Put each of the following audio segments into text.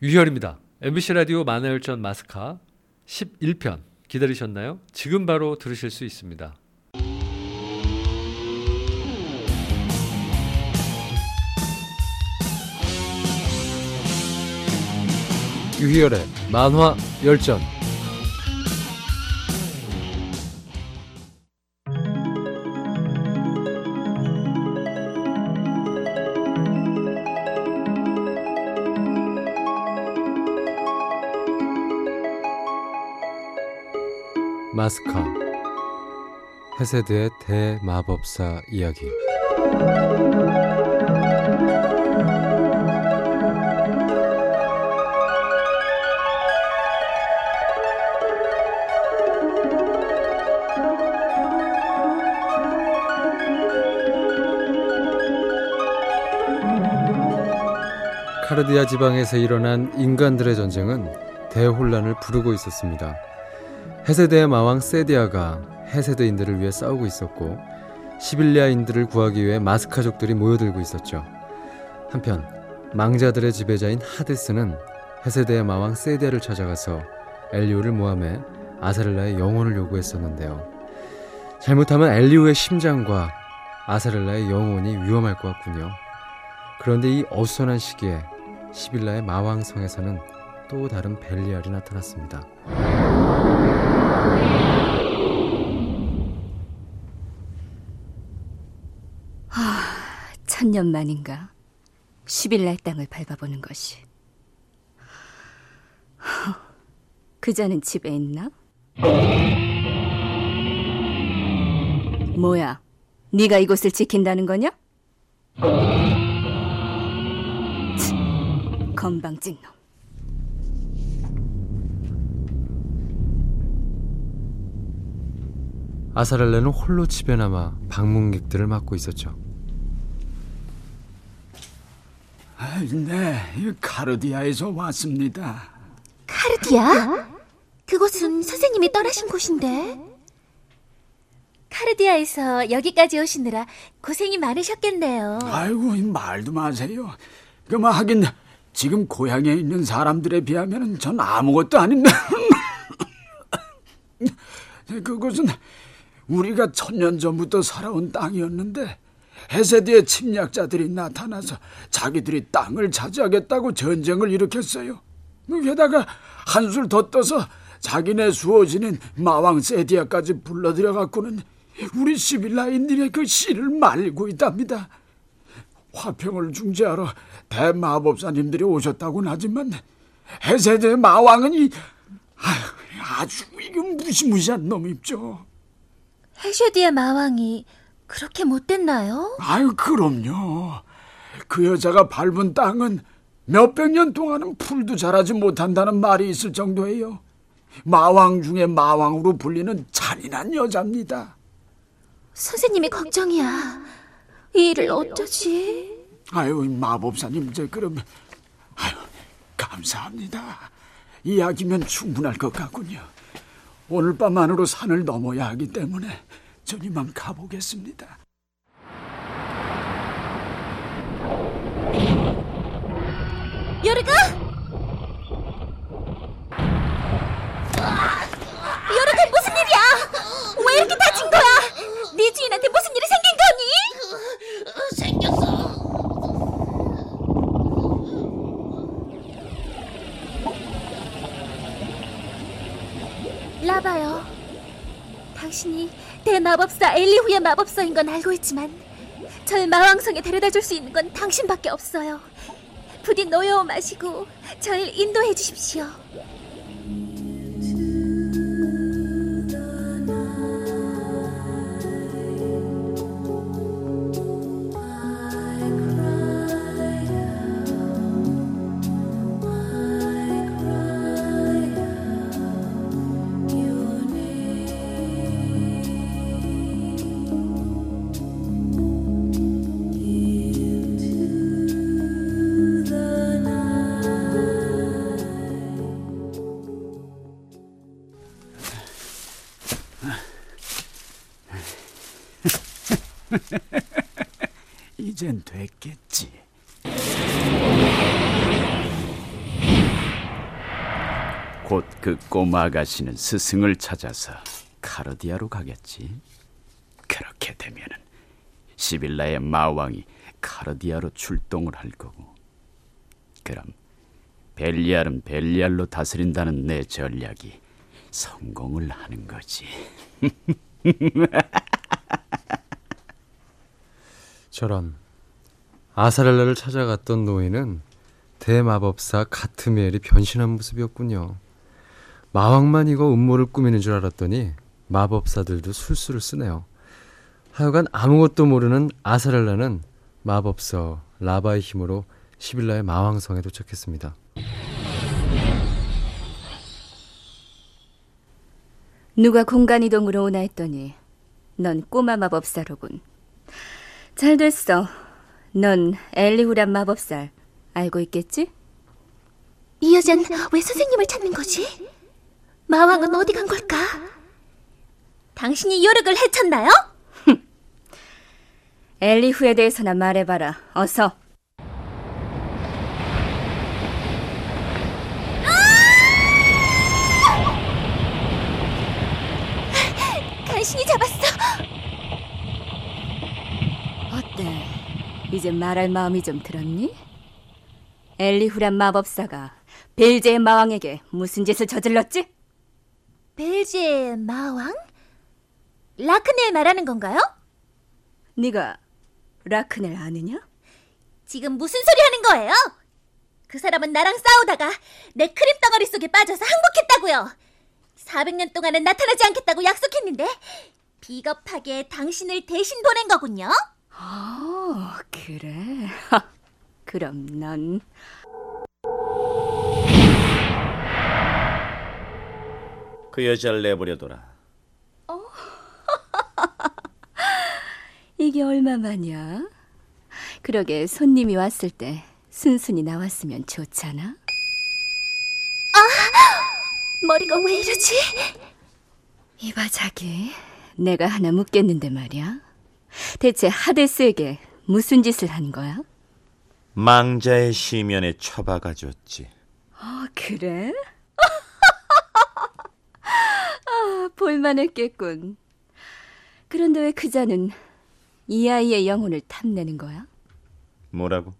유혈입니다. MBC 라디오 만화열전 마스카 11편 기다리셨나요? 지금 바로 들으실 수 있습니다. 유희열의 만화 열전 마스카 헤세드의 대마법사 이야기 카르디아 지방에서 일어난 인간들의 전쟁은 대혼란을 부르고 있었습니다. 헤세드의 마왕 세디아가 헤세드인들을 위해 싸우고 있었고 시빌리아인들을 구하기 위해 마스카족들이 모여들고 있었죠. 한편 망자들의 지배자인 하데스는 헤세드의 마왕 세디아를 찾아가서 엘리오를 모함해 아사렐라의 영혼을 요구했었는데요. 잘못하면 엘리오의 심장과 아사렐라의 영혼이 위험할 것 같군요. 그런데 이 어수선한 시기에 시빌라의 마왕성에서는 또 다른 벨리알이 나타났습니다. 천년 만인가 10일 날 땅을 밟아보는 것이 그자는 집에 있나? 뭐야 네가 이곳을 지킨다는 거냐? 치, 건방진 놈 아사렐레는 홀로 집에 남아 방문객들을 맡고 있었죠. 아, 네, 카르디아에서 왔습니다. 카르디아? 그곳은 선생님이 떠나신 곳인데. 카르디아에서 여기까지 오시느라 고생이 많으셨겠네요. 아이고, 이 말도 마세요. 그뭐 하긴 지금 고향에 있는 사람들에 비하면 전 아무것도 아닌데. 그곳은 우리가 천년 전부터 살아온 땅이었는데 헤세드의 침략자들이 나타나서 자기들이 땅을 차지하겠다고 전쟁을 일으켰어요. 게다가 한술 더 떠서 자기네 수호지인 마왕 세디아까지 불러들여 갖고는 우리 시빌라인들의 그 씨를 말리고 있답니다. 화평을 중재하러 대마법사님들이 오셨다고는 하지만 헤세드의 마왕은 이 아주 이거 무시무시한 놈 입죠. 헤쉐디의 마왕이 그렇게 못됐나요? 아유, 그럼요. 그 여자가 밟은 땅은 몇백 년 동안은 풀도 자라지 못한다는 말이 있을 정도예요. 마왕 중에 마왕으로 불리는 잔인한 여자입니다. 선생님이 걱정이야. 이 일을 어쩌지? 아유, 마법사님, 저 그럼 아유, 감사합니다. 이야기면 충분할 것 같군요. 오늘 밤 안으로 산을 넘어야 하기 때문에 전 이만 가보겠습니다. 요르가! 요르가 무슨 일이야? 왜 이렇게 다친 거야? 네 주인한테 무슨 일이 생긴 거니? 생겼어. 라바요. 당신이 대마법사 엘리후의 마법사인 건 알고 있지만 절 마왕성에 데려다 줄 수 있는 건 당신밖에 없어요. 부디 노여워 마시고 절 인도해 주십시오. 이젠 됐겠지. 곧 그 꼬마 아가씨는 스승을 찾아서 카르디아로 가겠지. 그렇게 되면은 시빌라의 마왕이 카르디아로 출동을 할 거고. 그럼 벨리알은 벨리알로 다스린다는 내 전략이 성공을 하는 거지. 저런 아사렐라를 찾아갔던 노예는 대마법사 가트미엘이 변신한 모습이었군요. 마왕만 이거 음모를 꾸미는 줄 알았더니 마법사들도 술수를 쓰네요. 하여간 아무것도 모르는 아사렐라는 마법서 라바의 힘으로 시빌라의 마왕성에 도착했습니다. 누가 공간 이동으로 오나 했더니 넌 꼬마 마법사로군. 잘 됐어. 넌 엘리후란 마법사 알고 있겠지? 이 여잔 왜 선생님을 찾는 거지? 마왕은 어디 간 걸까? 당신이 요력을 해쳤나요? 엘리후에 대해서나 말해봐라. 어서. 간신히 잡았어. 어때? 이제 말할 마음이 좀 들었니? 엘리후란 마법사가 벨제의 마왕에게 무슨 짓을 저질렀지? 벨제의 마왕? 라크넬 말하는 건가요? 네가 라크넬 아느냐? 지금 무슨 소리 하는 거예요? 그 사람은 나랑 싸우다가 내 크림 덩어리 속에 빠져서 항복했다고요. 400년 동안은 나타나지 않겠다고 약속했는데 비겁하게 당신을 대신 보낸 거군요. 어, 그래. 그럼 넌 그 여자를 내버려둬라. 이게 얼마만이야? 그러게 손님이 왔을 때 순순히 나왔으면 좋잖아. 머리가 왜 이러지? 이봐 자기, 내가 하나 묻겠는데 말이야. 대체 하데스에게 무슨 짓을 한 거야? 망자의 시면에 처박아줬지. 어, 그래? 아, 볼만했겠군. 그런데 왜 그자는 이 아이의 영혼을 탐내는 거야? 뭐라고?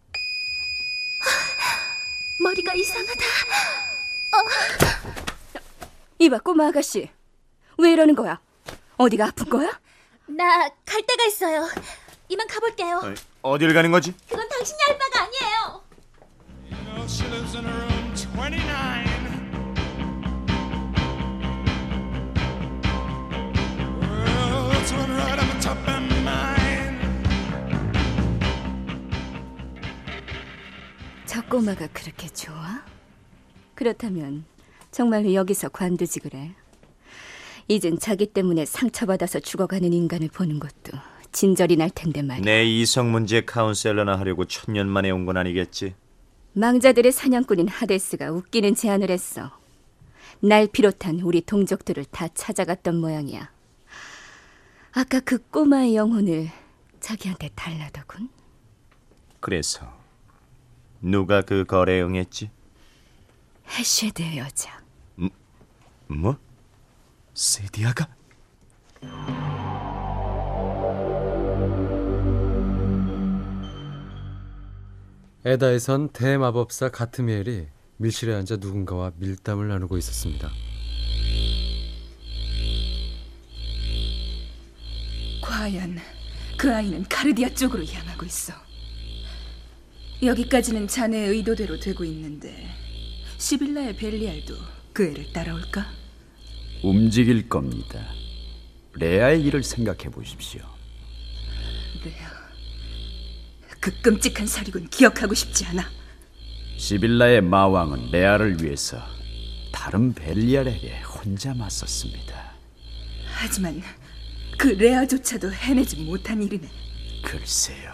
머리가 이상하다. 이봐 꼬마 아가씨, 왜 이러는 거야? 어디가 아픈 거야? 나 갈 데가 있어요. 이만 가볼게요. 어 딜 가는 거지? 그건 당신이 할 바가 아니에요. know she lives in room 29. Well, it's one right on the top of mine. 저 꼬마가 그렇게 좋아? 그렇다면 정말로 여기서 관두지 그래. 이젠 자기 때문에 상처받아서 죽어가는 인간을 보는 것도 진절이 날 텐데 말이야. 내 이성 문제 카운셀러나 하려고 천년 만에 온 건 아니겠지? 망자들의 사냥꾼인 하데스가 웃기는 제안을 했어. 날 비롯한 우리 동족들을 다 찾아갔던 모양이야. 아까 그 꼬마의 영혼을 자기한테 달라더군. 그래서 누가 그 거래에 응했지? 해쉐드의 여자. 뭐? 세디아가? 에다에선 대마법사 가트미엘이 밀실에 앉아 누군가와 밀담을 나누고 있었습니다. 과연 그 아이는 카르디아 쪽으로 향하고 있어. 여기까지는 자네의 의도대로 되고 있는데 시빌라의 벨리알도 그 애를 따라올까? 움직일 겁니다. 레아의 일을 생각해 보십시오. 레아, 그 끔찍한 살이군 기억하고 싶지 않아. 시빌라의 마왕은 레아를 위해서 다른 벨리알에게 혼자 맞섰습니다. 하지만 그 레아조차도 해내지 못한 일이네. 글쎄요.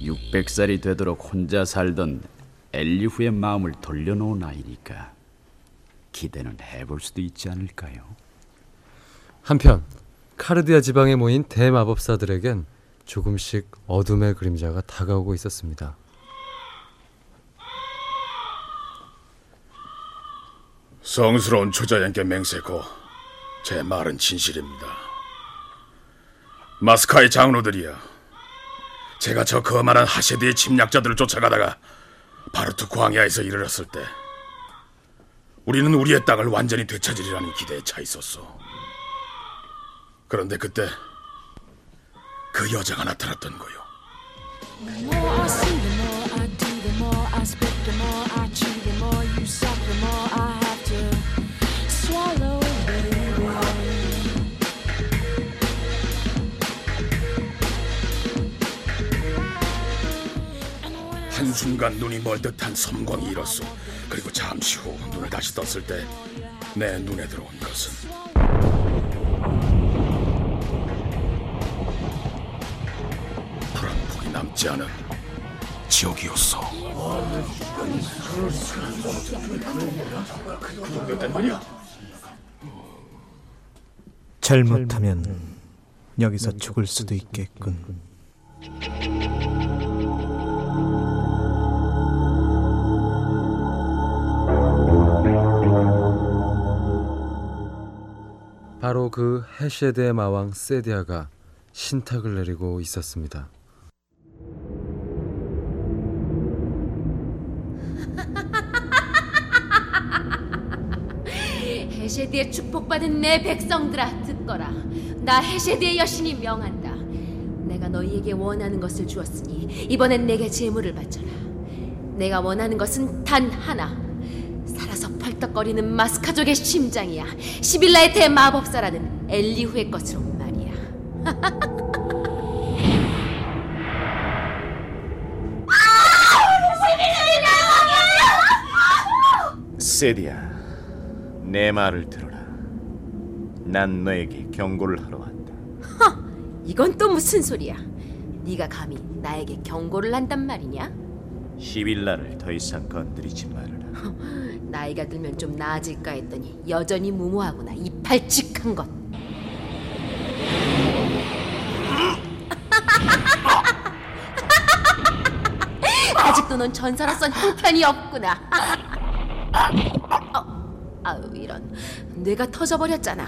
600살이 되도록 혼자 살던 엘리후의 마음을 돌려놓은 아이니까 기대는 해볼 수도 있지 않을까요? 한편 카르디아 지방에 모인 대마법사들에겐 조금씩 어둠의 그림자가 다가오고 있었습니다. 성스러운 초자연께 맹세코 제 말은 진실입니다. 마스카의 장로들이야. 제가 저 거만한 하세드의 침략자들을 쫓아가다가 바르트 광야에서 이르렀을 때 우리는 우리의 땅을 완전히 되찾으리라는 기대에 차 있었어. 그런데 그때 그 여자가 나타났던 거요. 한순간 눈이 멀 듯한 섬광이 일었어. 그리고 잠시 후 눈을 다시 떴을 때 내 눈에 들어온 것은 불안 폭이 남지 않은 지옥이었어. 잘못하면 여기서 죽을 수도 있겠군. 바로 그 헤셰드의 마왕 세디아가 신탁을 내리고 있었습니다. 헤셰드의 축복받은 내 백성들아 듣거라. 나 헤셰드의 여신이 명한다. 내가 너희에게 원하는 것을 주었으니 이번엔 내게 제물을 바쳐라. 내가 원하는 것은 단 하나 펄떡거리는 마스카족의 심장이야 시빌라의 대마법사라는 엘리후의 것으로 말이야 세디야, 내 말을 들어라. 난 너에게 경고를 하러 왔다. 이건 또 무슨 소리야 네가 감히 나에게 경고를 한단 말이냐 시빌라를 더 이상 건드리지 말아라. 나이가 들면 좀 나아질까 했더니 여전히 무모하구나. 이 발칙한 것. 아직도 넌 전사로선 형편이 없구나. 어, 아유 이런. 뇌가 터져버렸잖아.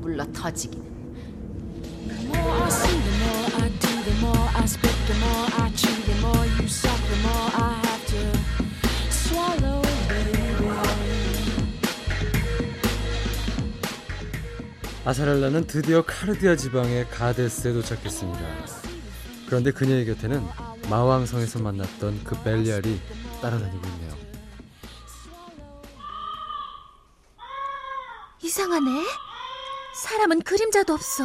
물러 터지기는 아사렐라는 드디어 카르디아 지방의 가데스에 도착했습니다. 그런데 그녀의 곁에는 마왕성에서 만났던 그 벨리알이 따라다니고 있네요. 이상하네. 사람은 그림자도 없어.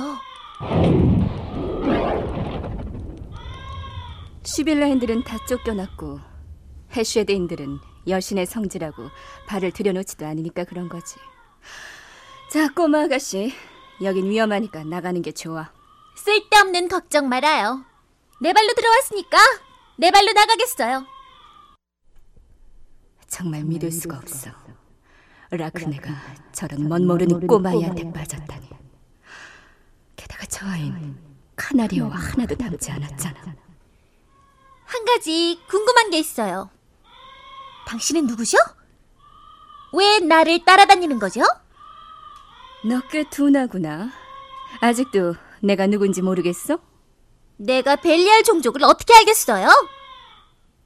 시빌라인들은 다 쫓겨났고 헤쉐드인들은 여신의 성지라고 발을 들여놓지도 않으니까 그런 거지. 자, 꼬마 아가씨. 여긴 위험하니까 나가는 게 좋아. 쓸데없는 걱정 말아요. 내 발로 들어왔으니까 내 발로 나가겠어요. 정말 믿을 수가 없어. 라크네가 저런 멋 모르는 꼬마이한테 빠졌다니. 게다가 저 아이는 카나리오와 하나도 닮지 않았잖아. 한 가지 궁금한 게 있어요. 당신은 누구죠? 왜 나를 따라다니는 거죠? 너 꽤 둔하구나. 아직도 내가 누군지 모르겠어? 내가 벨리알 종족을 어떻게 알겠어요?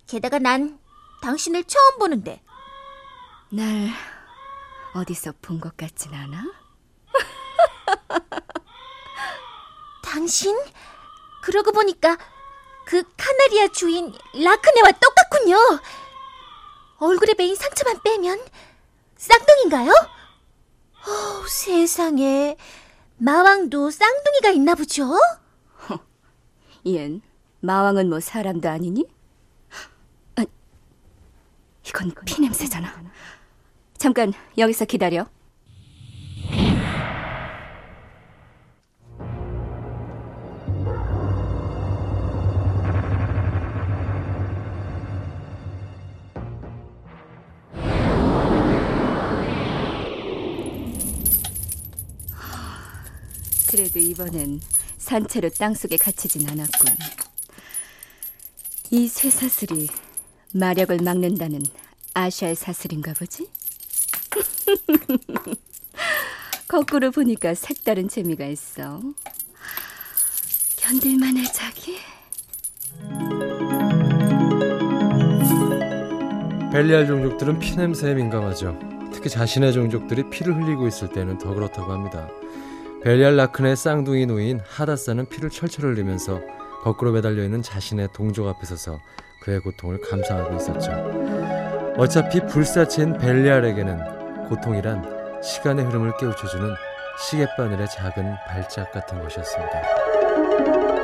게다가 난 당신을 처음 보는데 날 어디서 본 것 같진 않아? 당신? 그러고 보니까 그 카나리아 주인 라크네와 똑같군요. 얼굴에 베인 상처만 빼면 쌍둥이인가요? 어, 세상에 마왕도 쌍둥이가 있나 보죠? 얜 마왕은 뭐 사람도 아니니? 아, 이건 피 냄새잖아. 잠깐 여기서 기다려. 그래도 이번엔 산채로 땅속에 갇히진 않았군. 이 쇠사슬이 마력을 막는다는 아시아의 사슬인가 보지? 거꾸로 보니까 색다른 재미가 있어. 견딜만해 자기. 벨리알 종족들은 피냄새에 민감하죠. 특히 자신의 종족들이 피를 흘리고 있을 때는 더 그렇다고 합니다. 벨리알 라큰의 쌍둥이 노인 하다사는 피를 철철 흘리면서 거꾸로 매달려 있는 자신의 동족 앞에 서서 그의 고통을 감상하고 있었죠. 어차피 불사체인 벨리알에게는 고통이란 시간의 흐름을 깨우쳐주는 시계바늘의 작은 발작 같은 것이었습니다.